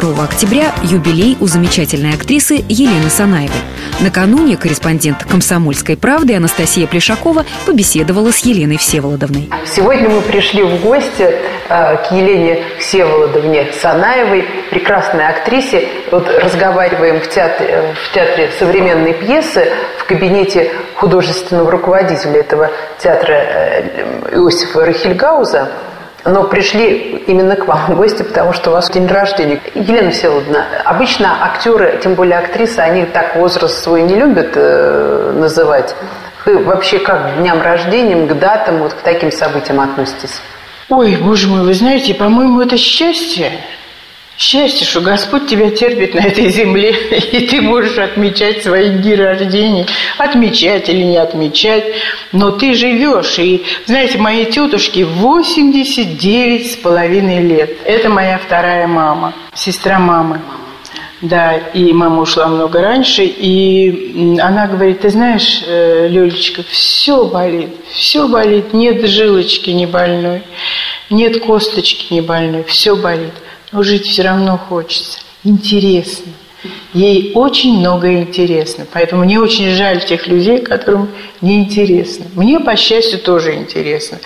22 октября юбилей у замечательной актрисы Елены Санаевой. Накануне корреспондент «Комсомольской правды» Анастасия Плешакова побеседовала с Еленой Всеволодовной. Сегодня мы пришли в гости э, к Елене Всеволодовне Санаевой, прекрасной актрисе. Вот разговариваем в театре, в театре современной пьесы в кабинете художественного руководителя этого театра э, Иосифа Рахильгауза но пришли именно к вам в гости, потому что у вас день рождения. Елена Всеволодовна, обычно актеры, тем более актрисы, они так возраст свой не любят э, называть. Вы вообще как к дням рождения, к датам, вот к таким событиям относитесь? Ой, боже мой, вы знаете, по-моему, это счастье. Счастье, что Господь тебя терпит на этой земле, и ты можешь отмечать свои дни рождения, отмечать или не отмечать, но ты живешь. И, знаете, моей тетушке 89 с половиной лет. Это моя вторая мама, сестра мамы. Да, и мама ушла много раньше, и она говорит, ты знаешь, э, Лёлечка, все болит, все болит, нет жилочки не больной, нет косточки не больной, все болит но жить все равно хочется. Интересно. Ей очень много интересно. Поэтому мне очень жаль тех людей, которым неинтересно. Мне, по счастью, тоже интересно.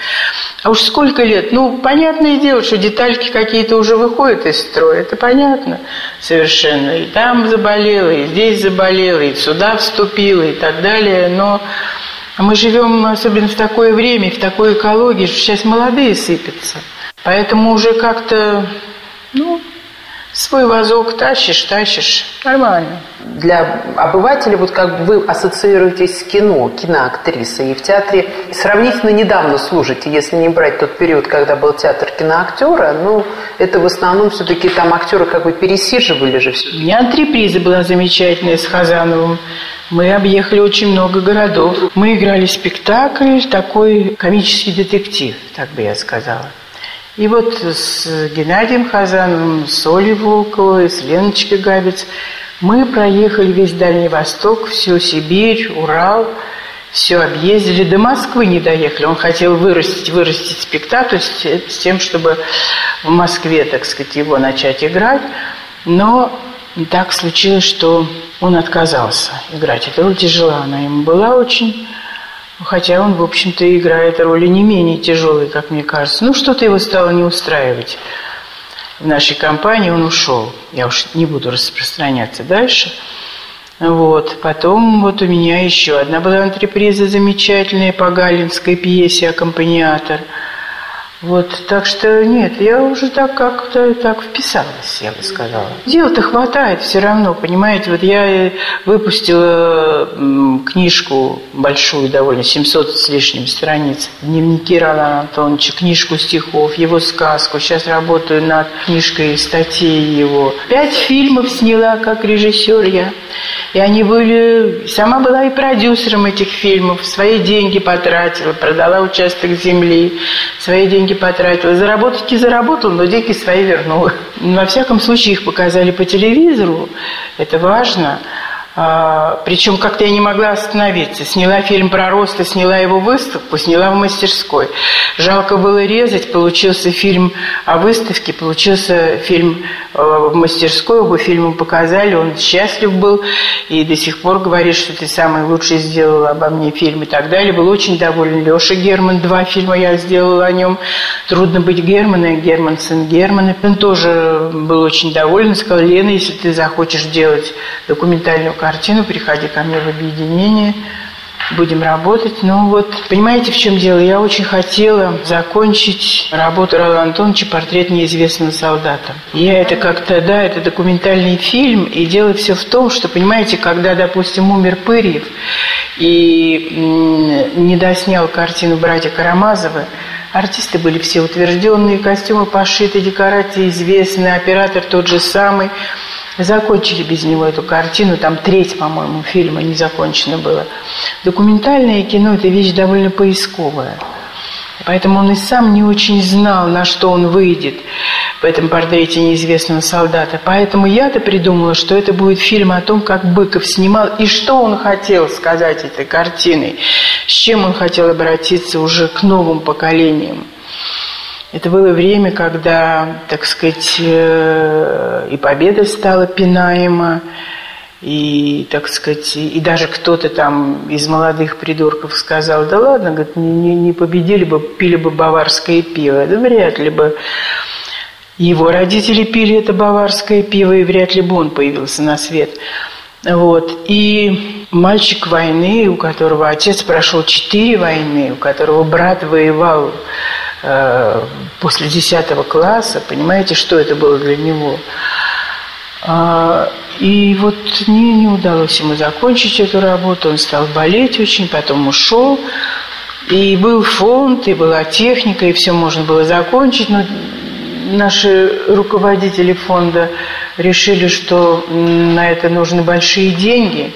А уж сколько лет? Ну, понятное дело, что детальки какие-то уже выходят из строя. Это понятно совершенно. И там заболела, и здесь заболела, и сюда вступила, и так далее. Но мы живем особенно в такое время, в такой экологии, что сейчас молодые сыпятся. Поэтому уже как-то ну, свой вазок тащишь, тащишь. Нормально. Для обывателя, вот как вы ассоциируетесь с кино, киноактрисой, и в театре сравнительно недавно служите, если не брать тот период, когда был театр киноактера, ну, это в основном все-таки там актеры как бы пересиживали же все. У меня антреприза была замечательная с Хазановым. Мы объехали очень много городов. Мы играли спектакль, такой комический детектив, так бы я сказала. И вот с Геннадием Хазановым, с Олей Волковой, с Леночкой Габец мы проехали весь Дальний Восток, всю Сибирь, Урал, все объездили, до Москвы не доехали. Он хотел вырастить, вырастить спектакль с, с тем, чтобы в Москве, так сказать, его начать играть. Но так случилось, что он отказался играть. Эта роль тяжела, она ему была очень. Хотя он, в общем-то, играет роли не менее тяжелые, как мне кажется. Ну, что-то его стало не устраивать. В нашей компании он ушел. Я уж не буду распространяться дальше. Вот. Потом вот у меня еще одна была антреприза замечательная по галинской пьесе «Аккомпаниатор». Вот, так что нет, я уже так как-то так вписалась, я бы сказала. Дел-то хватает все равно, понимаете. Вот я выпустила книжку большую довольно, 700 с лишним страниц, дневники Ролана Антоновича, книжку стихов, его сказку. Сейчас работаю над книжкой статей его. Пять фильмов сняла как режиссер я. И они были... Сама была и продюсером этих фильмов. Свои деньги потратила, продала участок земли, свои деньги потратила. Заработать не заработала, но деньги свои вернула. Во всяком случае, их показали по телевизору. Это важно. А, причем как-то я не могла остановиться. Сняла фильм про рост, сняла его выставку, сняла в мастерской. Жалко было резать, получился фильм о выставке, получился фильм э, в мастерской, оба фильма показали, он счастлив был и до сих пор говорит, что ты самый лучший сделал обо мне фильм и так далее. Был очень доволен Леша Герман, два фильма я сделала о нем. «Трудно быть Германа» «Герман сын Германа». Он тоже был очень доволен, сказал, Лена, если ты захочешь делать документальную картину, приходи ко мне в объединение, будем работать. Ну вот, понимаете, в чем дело? Я очень хотела закончить работу Ролана Антоновича «Портрет неизвестного солдата». Я это как-то, да, это документальный фильм, и дело все в том, что, понимаете, когда, допустим, умер Пырьев и не доснял картину «Братья Карамазовы», Артисты были все утвержденные, костюмы пошиты, декорации известные, оператор тот же самый – Закончили без него эту картину, там треть, по-моему, фильма не закончено было. Документальное кино – это вещь довольно поисковая. Поэтому он и сам не очень знал, на что он выйдет в этом портрете неизвестного солдата. Поэтому я-то придумала, что это будет фильм о том, как Быков снимал и что он хотел сказать этой картиной, с чем он хотел обратиться уже к новым поколениям. Это было время, когда, так сказать, э, и победа стала пинаема, и, так сказать, и даже кто-то там из молодых придурков сказал, да ладно, говорит, не, не победили бы, пили бы баварское пиво. Да вряд ли бы его родители пили это баварское пиво, и вряд ли бы он появился на свет. Вот. И мальчик войны, у которого отец прошел четыре войны, у которого брат воевал после десятого класса, понимаете, что это было для него? А, и вот не, не удалось ему закончить эту работу, он стал болеть очень, потом ушел. И был фонд, и была техника, и все можно было закончить, но наши руководители фонда решили, что на это нужны большие деньги.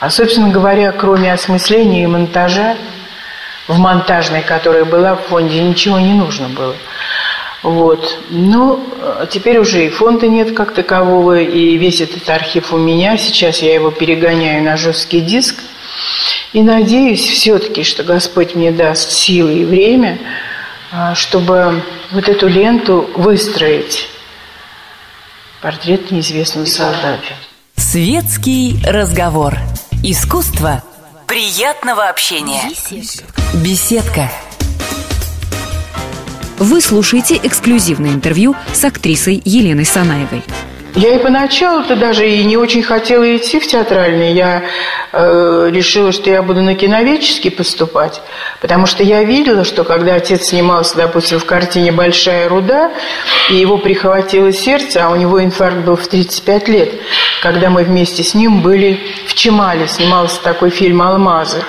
А, собственно говоря, кроме осмысления и монтажа, в монтажной, которая была в фонде, ничего не нужно было. Вот. Ну, теперь уже и фонда нет как такового, и весь этот архив у меня. Сейчас я его перегоняю на жесткий диск. И надеюсь все-таки, что Господь мне даст силы и время – а, чтобы вот эту ленту выстроить. Портрет неизвестного солдата. Светский разговор. Искусство приятного общения. Беседка. Беседка. Вы слушаете эксклюзивное интервью с актрисой Еленой Санаевой. Я и поначалу-то даже и не очень хотела идти в театральный. Я э, решила, что я буду на киноведческий поступать, потому что я видела, что когда отец снимался, допустим, в картине «Большая руда», и его прихватило сердце, а у него инфаркт был в 35 лет, когда мы вместе с ним были в Чемале, снимался такой фильм «Алмазы».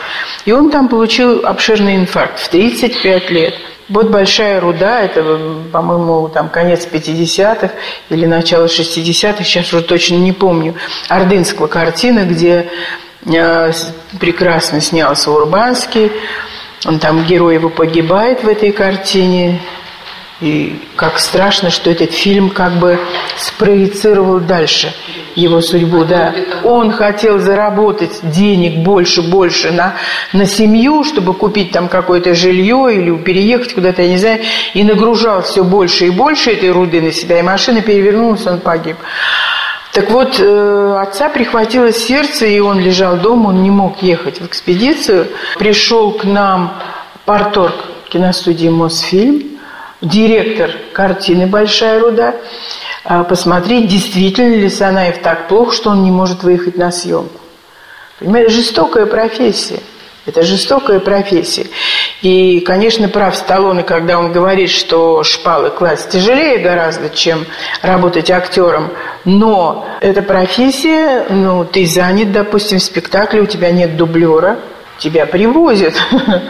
И он там получил обширный инфаркт в 35 лет – вот большая руда, это, по-моему, там конец 50-х или начало 60-х, сейчас уже точно не помню, ордынского картина, где э, прекрасно снялся Урбанский, он там герой его погибает в этой картине, и как страшно, что этот фильм как бы спроецировал дальше его судьбу. Да. Он хотел заработать денег больше, больше на, на семью, чтобы купить там какое-то жилье или переехать куда-то, я не знаю, и нагружал все больше и больше этой руды на себя, и машина перевернулась, он погиб. Так вот, э, отца прихватило сердце, и он лежал дома, он не мог ехать в экспедицию. Пришел к нам парторг киностудии «Мосфильм», директор картины «Большая руда», а, посмотреть, действительно ли Санаев так плохо, что он не может выехать на съемку. Понимаете, жестокая профессия. Это жестокая профессия. И, конечно, прав Сталлоне, когда он говорит, что шпалы класть тяжелее гораздо, чем работать актером. Но эта профессия, ну, ты занят, допустим, в спектакле, у тебя нет дублера, тебя привозят.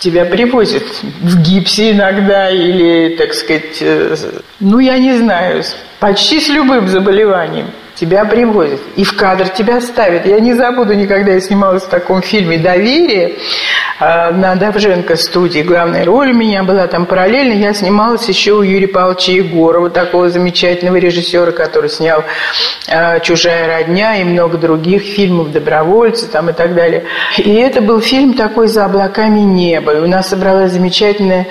Тебя привозят в гипсе иногда или, так сказать, э, ну, я не знаю, почти с любым заболеванием тебя привозят. И в кадр тебя ставят. Я не забуду никогда, я снималась в таком фильме «Доверие» э, на Давженко студии. Главная роль у меня была там параллельно. Я снималась еще у Юрия Павловича Егорова, такого замечательного режиссера, который снял э, «Чужая родня» и много других фильмов «Добровольцы» там и так далее. И это был фильм такой «За облаками неба». И у нас собралась замечательная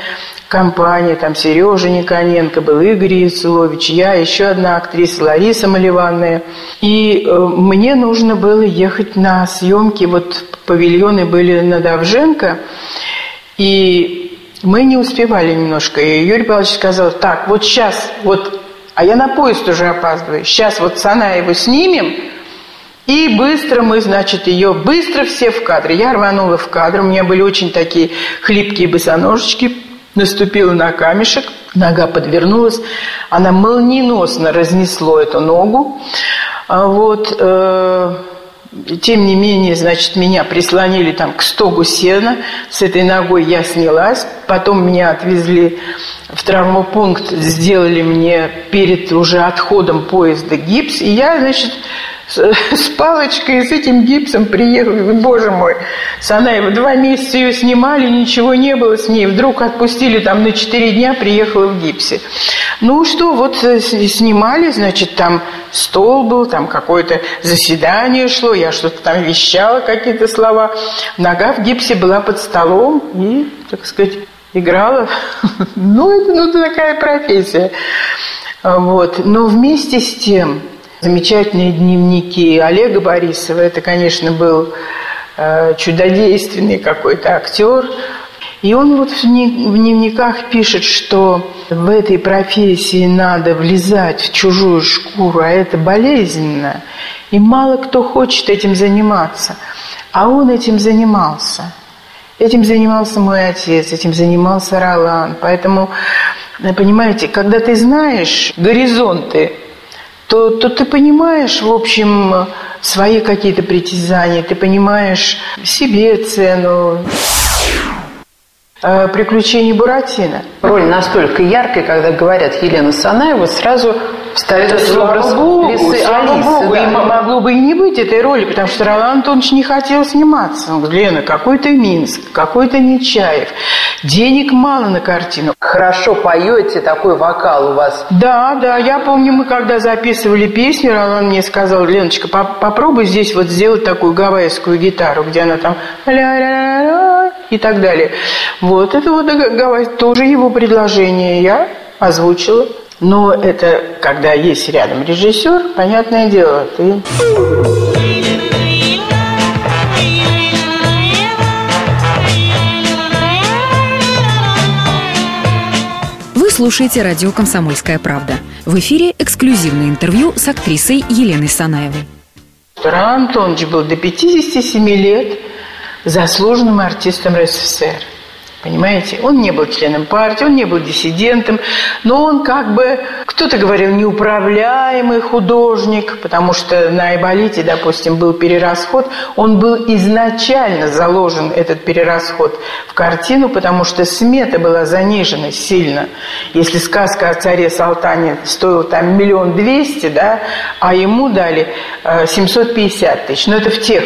компания, там Сережа Никоненко был, Игорь Яцелович, я, еще одна актриса Лариса Маливанная. И э, мне нужно было ехать на съемки, вот павильоны были на Давженко, и мы не успевали немножко. И Юрий Павлович сказал, так, вот сейчас, вот, а я на поезд уже опаздываю, сейчас вот Санаеву снимем, и быстро мы, значит, ее, быстро все в кадре. Я рванула в кадр, у меня были очень такие хлипкие босоножечки, наступила на камешек, нога подвернулась, она молниеносно разнесло эту ногу. А вот, э, тем не менее, значит, меня прислонили там к стогу сена, с этой ногой я снялась, потом меня отвезли в травмопункт, сделали мне перед уже отходом поезда гипс, и я, значит, с, с палочкой, с этим гипсом приехали. Боже мой, Санаева, два месяца ее снимали, ничего не было с ней. Вдруг отпустили там на четыре дня, приехала в гипсе. Ну что, вот э, снимали, значит, там стол был, там какое-то заседание шло, я что-то там вещала, какие-то слова. Нога в гипсе была под столом, и, так сказать, играла. Ну, это ну, такая профессия. Вот. Но вместе с тем замечательные дневники Олега Борисова, это, конечно, был э, чудодейственный какой-то актер, и он вот в дневниках пишет, что в этой профессии надо влезать в чужую шкуру, а это болезненно. И мало кто хочет этим заниматься. А он этим занимался. Этим занимался мой отец, этим занимался Ролан. Поэтому, понимаете, когда ты знаешь горизонты, то, то ты понимаешь, в общем, свои какие-то притязания, ты понимаешь себе цену. Э, приключений Буратино. Роль настолько яркая, когда говорят Елена Санаева, сразу ставится в образ Богу, лисы Алисы. Богу, да. и могло бы и не быть этой роли, потому что Ролан Антонович не хотел сниматься. Он говорит, Лена, какой-то Минск, какой-то Нечаев. Денег мало на картину. Хорошо поете, такой вокал у вас. Да, да, я помню, мы когда записывали песню, Ролан мне сказал, Леночка, поп- попробуй здесь вот сделать такую гавайскую гитару, где она там ля-ля-ля-ля и так далее. Вот это вот тоже его предложение я озвучила. Но это, когда есть рядом режиссер, понятное дело, ты Вы слушаете радио «Комсомольская правда». В эфире эксклюзивное интервью с актрисой Еленой Санаевой. Роман Антонович был до 57 лет заслуженным артистом РСФСР. Понимаете? Он не был членом партии, он не был диссидентом, но он как бы, кто-то говорил, неуправляемый художник, потому что на Айболите, допустим, был перерасход. Он был изначально заложен, этот перерасход, в картину, потому что смета была занижена сильно. Если сказка о царе Салтане стоила там миллион двести, да, а ему дали э, 750 тысяч. Но это в тех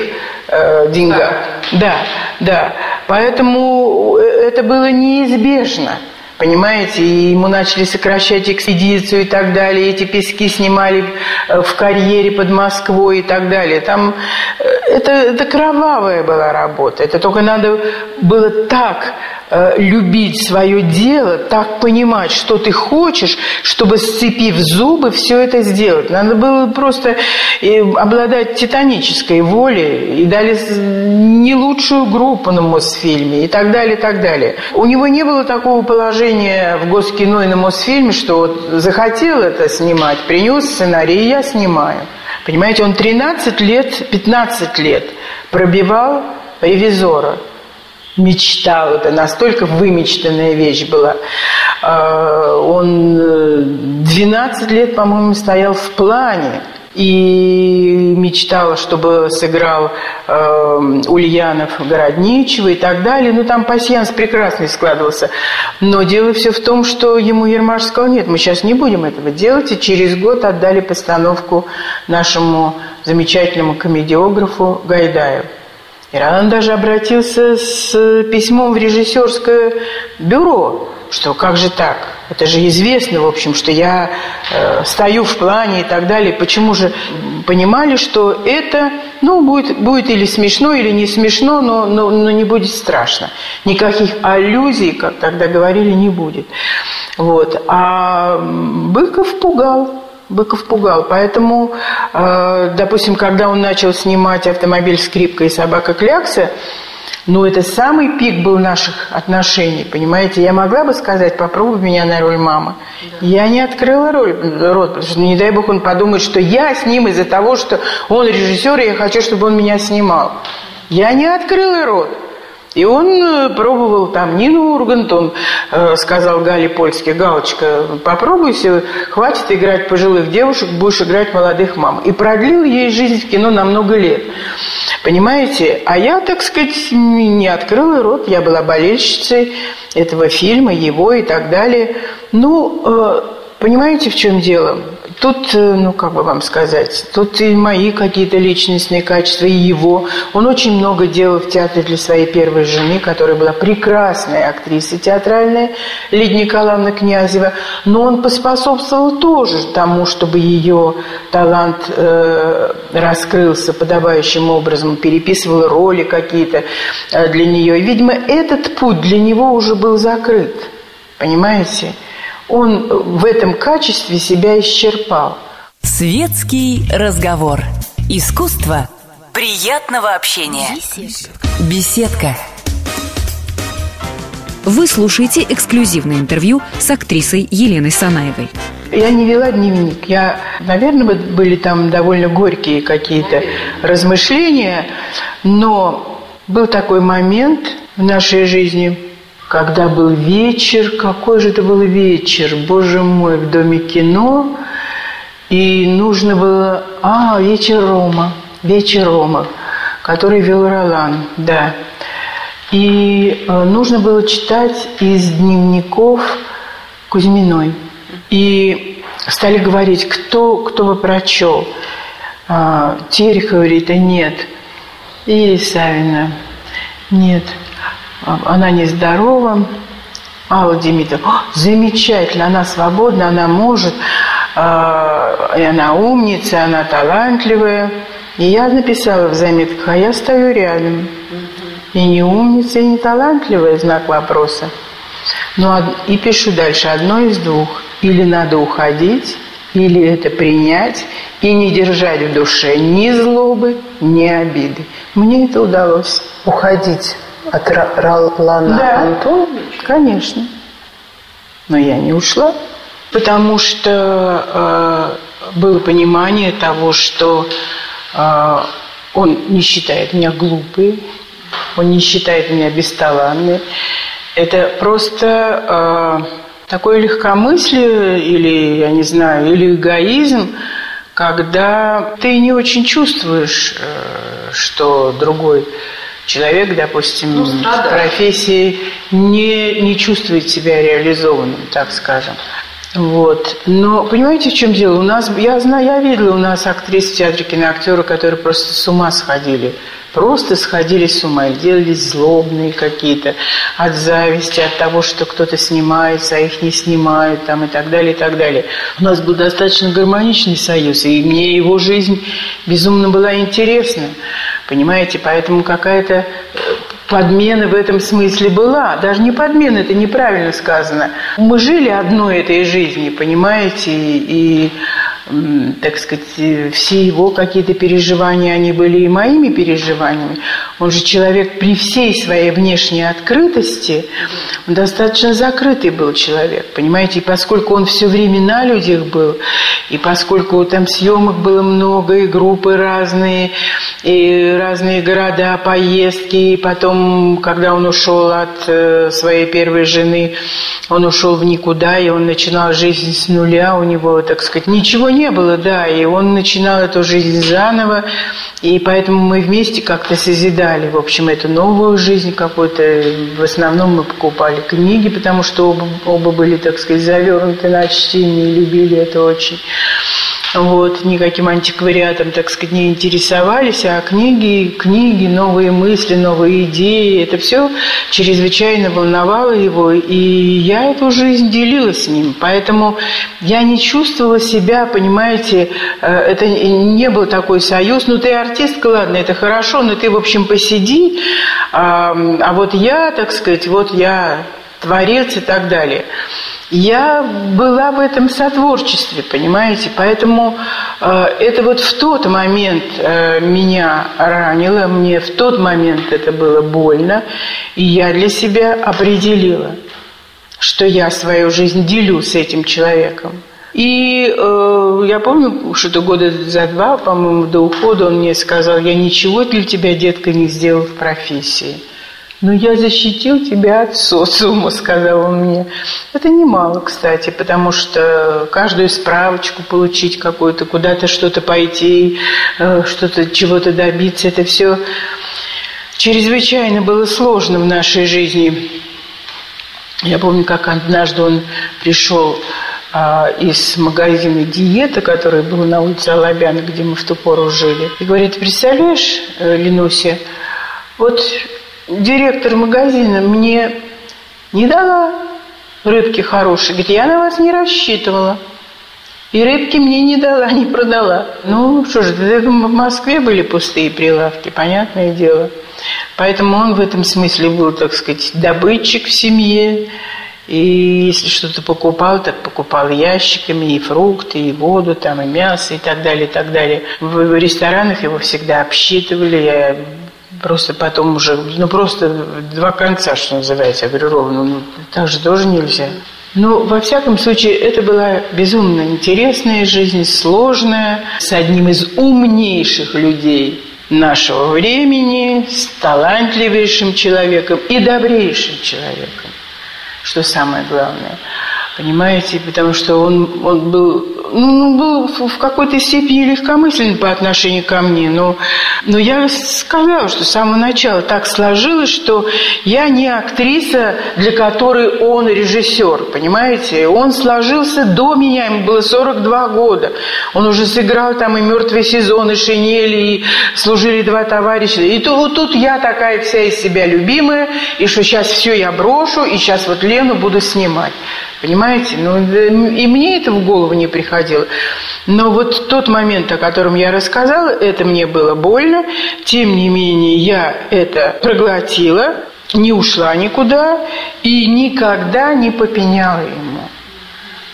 э, деньгах. Да, да. Поэтому это было неизбежно. Понимаете, и ему начали сокращать экспедицию и так далее. Эти пески снимали э, в карьере под Москвой и так далее. Там э, это, это кровавая была работа. Это только надо было так э, любить свое дело, так понимать, что ты хочешь, чтобы, сцепив зубы, все это сделать. Надо было просто э, обладать титанической волей и дали не лучшую группу на Мосфильме и так далее, и так далее. У него не было такого положения в Госкино и на Мосфильме, что вот захотел это снимать, принес сценарий, и я снимаю. Понимаете, он 13 лет, 15 лет пробивал ревизора мечтал, это настолько вымечтанная вещь была. А, Он э, 12 лет, по-моему, стоял в плане и мечтал, чтобы сыграл э, Ульянов Городничего и так далее. Ну, там пассианс прекрасный складывался. Но дело все в том, что ему Ермаш сказал, нет, мы сейчас не будем этого делать. И через год отдали постановку нашему замечательному комедиографу Гайдаеву. И Ролан даже обратился с письмом в режиссерское бюро, что как же так? Это же известно, в общем, что я э, стою в плане и так далее. Почему же понимали, что это, ну, будет, будет или смешно, или не смешно, но, но, но не будет страшно. Никаких аллюзий, как тогда говорили, не будет. Вот. А Быков пугал. Быков пугал. Поэтому, э, допустим, когда он начал снимать автомобиль «Скрипка» и «Собака Клякса», ну, это самый пик был наших отношений, понимаете? Я могла бы сказать, попробуй меня на роль мамы. Я не открыла роль, рот, потому что, не дай бог, он подумает, что я с ним из-за того, что он режиссер, и я хочу, чтобы он меня снимал. Я не открыла рот. И он э, пробовал там Нину Ургант, он э, сказал Гале Польске, Галочка, попробуйся, хватит играть пожилых девушек, будешь играть молодых мам. И продлил ей жизнь в кино на много лет. Понимаете? А я, так сказать, не открыла рот, я была болельщицей этого фильма, его и так далее. Ну, э, Понимаете, в чем дело? Тут, э, ну, как бы вам сказать, тут и мои какие-то личностные качества, и его. Он очень много делал в театре для своей первой жены, которая была прекрасная актриса театральная, Лидия Николаевна Князева. Но он поспособствовал тоже тому, чтобы ее талант э, раскрылся подобающим образом, переписывал роли какие-то э, для нее. И, видимо, этот путь для него уже был закрыт. Понимаете? Он в этом качестве себя исчерпал. Светский разговор. Искусство приятного общения. Беседка. Беседка. Вы слушаете эксклюзивное интервью с актрисой Еленой Санаевой. Я не вела дневник. Я, наверное, были там довольно горькие какие-то размышления, но был такой момент в нашей жизни – когда был вечер, какой же это был вечер, боже мой, в Доме кино, и нужно было, а, вечер Рома, вечер Рома, который вел Ролан, да. И э, нужно было читать из дневников Кузьминой. И стали говорить, кто, кто бы прочел. А, Терехов говорит, а нет. И Савина, нет. А, она нездорова. Алла Демидовна, замечательно, она свободна, она может, э, она умница, она талантливая. И я написала в заметках, а я стою рядом. И не умница, и не талантливая, знак вопроса. Ну, и пишу дальше, одно из двух. Или надо уходить, или это принять, и не держать в душе ни злобы, ни обиды. Мне это удалось. Уходить от Ролана да, Антоновича? конечно. Но я не ушла, потому что э, было понимание того, что э, он не считает меня глупой, он не считает меня бесталанной. Это просто э, такое легкомыслие или, я не знаю, или эгоизм, когда ты не очень чувствуешь, э, что другой человек, допустим, ну, в профессии не, не чувствует себя реализованным, так скажем. Вот. Но понимаете, в чем дело? У нас, я знаю, я видела у нас актрис в театре киноактеры, которые просто с ума сходили. Просто сходили с ума и делались злобные какие-то от зависти, от того, что кто-то снимается, а их не снимают, там, и так далее, и так далее. У нас был достаточно гармоничный союз, и мне его жизнь безумно была интересна. Понимаете, поэтому какая-то э, подмена в этом смысле была. Даже не подмена, это неправильно сказано. Мы жили одной этой жизни, понимаете, и так сказать, все его какие-то переживания, они были и моими переживаниями. Он же человек при всей своей внешней открытости, он достаточно закрытый был человек, понимаете, и поскольку он все время на людях был, и поскольку там съемок было много, и группы разные, и разные города, поездки, и потом, когда он ушел от э, своей первой жены, он ушел в никуда, и он начинал жизнь с нуля, у него, так сказать, ничего не было, да, и он начинал эту жизнь заново, и поэтому мы вместе как-то созидали, в общем, эту новую жизнь какую-то. В основном мы покупали книги, потому что оба, оба были, так сказать, завернуты на чтение и любили это очень вот, никаким антиквариатом, так сказать, не интересовались, а книги, книги, новые мысли, новые идеи, это все чрезвычайно волновало его, и я эту жизнь делила с ним, поэтому я не чувствовала себя, понимаете, э, это не был такой союз, ну ты артистка, ладно, это хорошо, но ты, в общем, посиди, а, а вот я, так сказать, вот я творец и так далее я была в этом сотворчестве, понимаете? Поэтому э, это вот в тот момент э, меня ранило, мне в тот момент это было больно, и я для себя определила, что я свою жизнь делю с этим человеком. И э, я помню, что-то года за два, по-моему, до ухода он мне сказал, я ничего для тебя, детка, не сделал в профессии. «Но я защитил тебя от социума», — сказал он мне. Это немало, кстати, потому что каждую справочку получить какую-то, куда-то что-то пойти, э, что-то, чего-то добиться, это все чрезвычайно было сложно в нашей жизни. Я помню, как однажды он пришел а, из магазина «Диета», который был на улице Алабяна, где мы в ту пору жили. И говорит, представляешь, э, Ленуся, вот директор магазина мне не дала рыбки хорошие. Говорит, я на вас не рассчитывала. И рыбки мне не дала, не продала. Ну, что же, в Москве были пустые прилавки, понятное дело. Поэтому он в этом смысле был, так сказать, добытчик в семье. И если что-то покупал, так покупал ящиками и фрукты, и воду, там, и мясо, и так далее, и так далее. В ресторанах его всегда обсчитывали. Просто потом уже, ну, просто два конца, что называется. Я говорю, ровно, ну, так же тоже нельзя. Ну, во всяком случае, это была безумно интересная жизнь, сложная, с одним из умнейших людей нашего времени, с талантливейшим человеком и добрейшим человеком, что самое главное – Понимаете, потому что он, он был, ну, был в какой-то степени легкомыслен по отношению ко мне. Но, но я сказала, что с самого начала так сложилось, что я не актриса, для которой он режиссер. Понимаете? Он сложился до меня, ему было 42 года. Он уже сыграл там и «Мертвый сезон», и «Шинели», и «Служили два товарища». И то, вот тут я такая вся из себя любимая, и что сейчас все я брошу, и сейчас вот Лену буду снимать. Понимаете? Ну, и мне это в голову не приходило. Но вот тот момент, о котором я рассказала, это мне было больно. Тем не менее, я это проглотила, не ушла никуда и никогда не попеняла ему,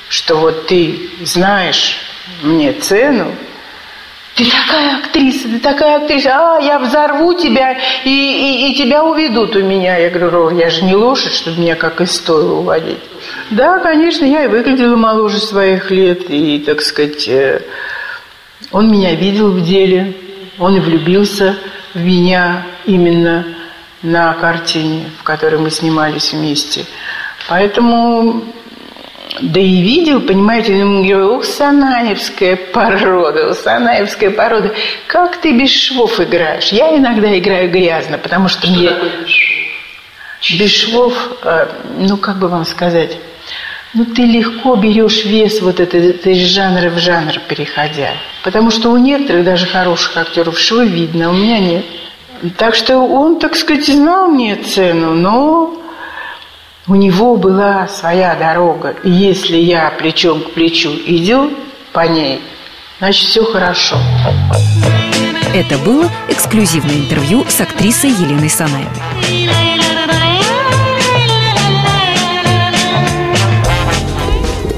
что вот ты знаешь мне цену, ты такая актриса, ты такая актриса, а, я взорву тебя, и, и, и тебя уведут у меня. Я говорю, я же не лошадь, чтобы меня как из стойла уводить. Да, конечно, я и выглядела моложе своих лет, и, так сказать, э, он меня видел в деле, он и влюбился в меня именно на картине, в которой мы снимались вместе. Поэтому да и видел, понимаете, ему говорю, ух, Санаевская порода, Санаевская порода. Как ты без швов играешь? Я иногда играю грязно, потому что, что мне... Без швов, э, ну, как бы вам сказать, ну, ты легко берешь вес вот это, это из жанра в жанр переходя. Потому что у некоторых, даже хороших актеров, швы видно, а у меня нет. Так что он, так сказать, знал мне цену, но у него была своя дорога. И если я плечом к плечу иду по ней, значит, все хорошо. Это было эксклюзивное интервью с актрисой Еленой Санаевой.